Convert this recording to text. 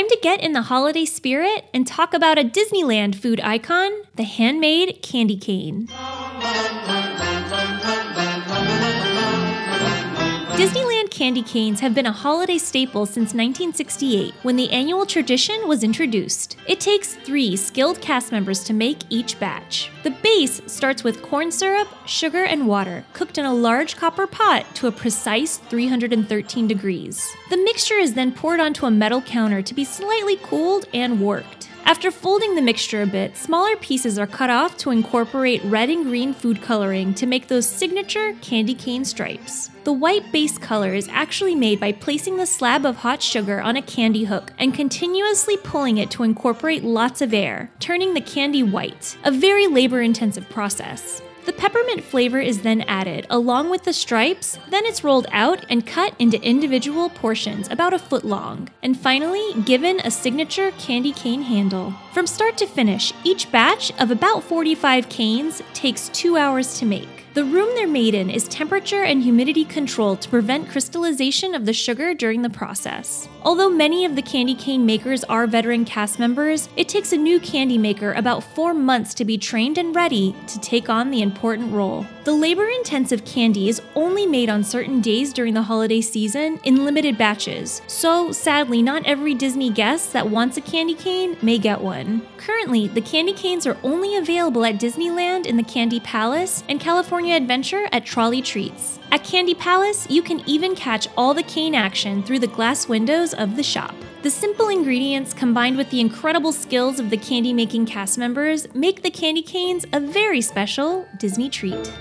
time to get in the holiday spirit and talk about a Disneyland food icon, the handmade candy cane. Disneyland candy canes have been a holiday staple since 1968 when the annual tradition was introduced. It takes three skilled cast members to make each batch. The base starts with corn syrup, sugar, and water, cooked in a large copper pot to a precise 313 degrees. The mixture is then poured onto a metal counter to be slightly cooled and worked. After folding the mixture a bit, smaller pieces are cut off to incorporate red and green food coloring to make those signature candy cane stripes. The white base color is actually made by placing the slab of hot sugar on a candy hook and continuously pulling it to incorporate lots of air, turning the candy white, a very labor intensive process. The peppermint flavor is then added along with the stripes, then it's rolled out and cut into individual portions about a foot long, and finally given a signature candy cane handle. From start to finish, each batch of about 45 canes takes two hours to make. The room they're made in is temperature and humidity controlled to prevent crystallization of the sugar during the process. Although many of the candy cane makers are veteran cast members, it takes a new candy maker about four months to be trained and ready to take on the important role. The labor intensive candy is only made on certain days during the holiday season in limited batches, so sadly, not every Disney guest that wants a candy cane may get one. Currently, the candy canes are only available at Disneyland in the Candy Palace and California Adventure at Trolley Treats. At Candy Palace, you can even catch all the cane action through the glass windows of the shop. The simple ingredients combined with the incredible skills of the candy making cast members make the candy canes a very special Disney treat.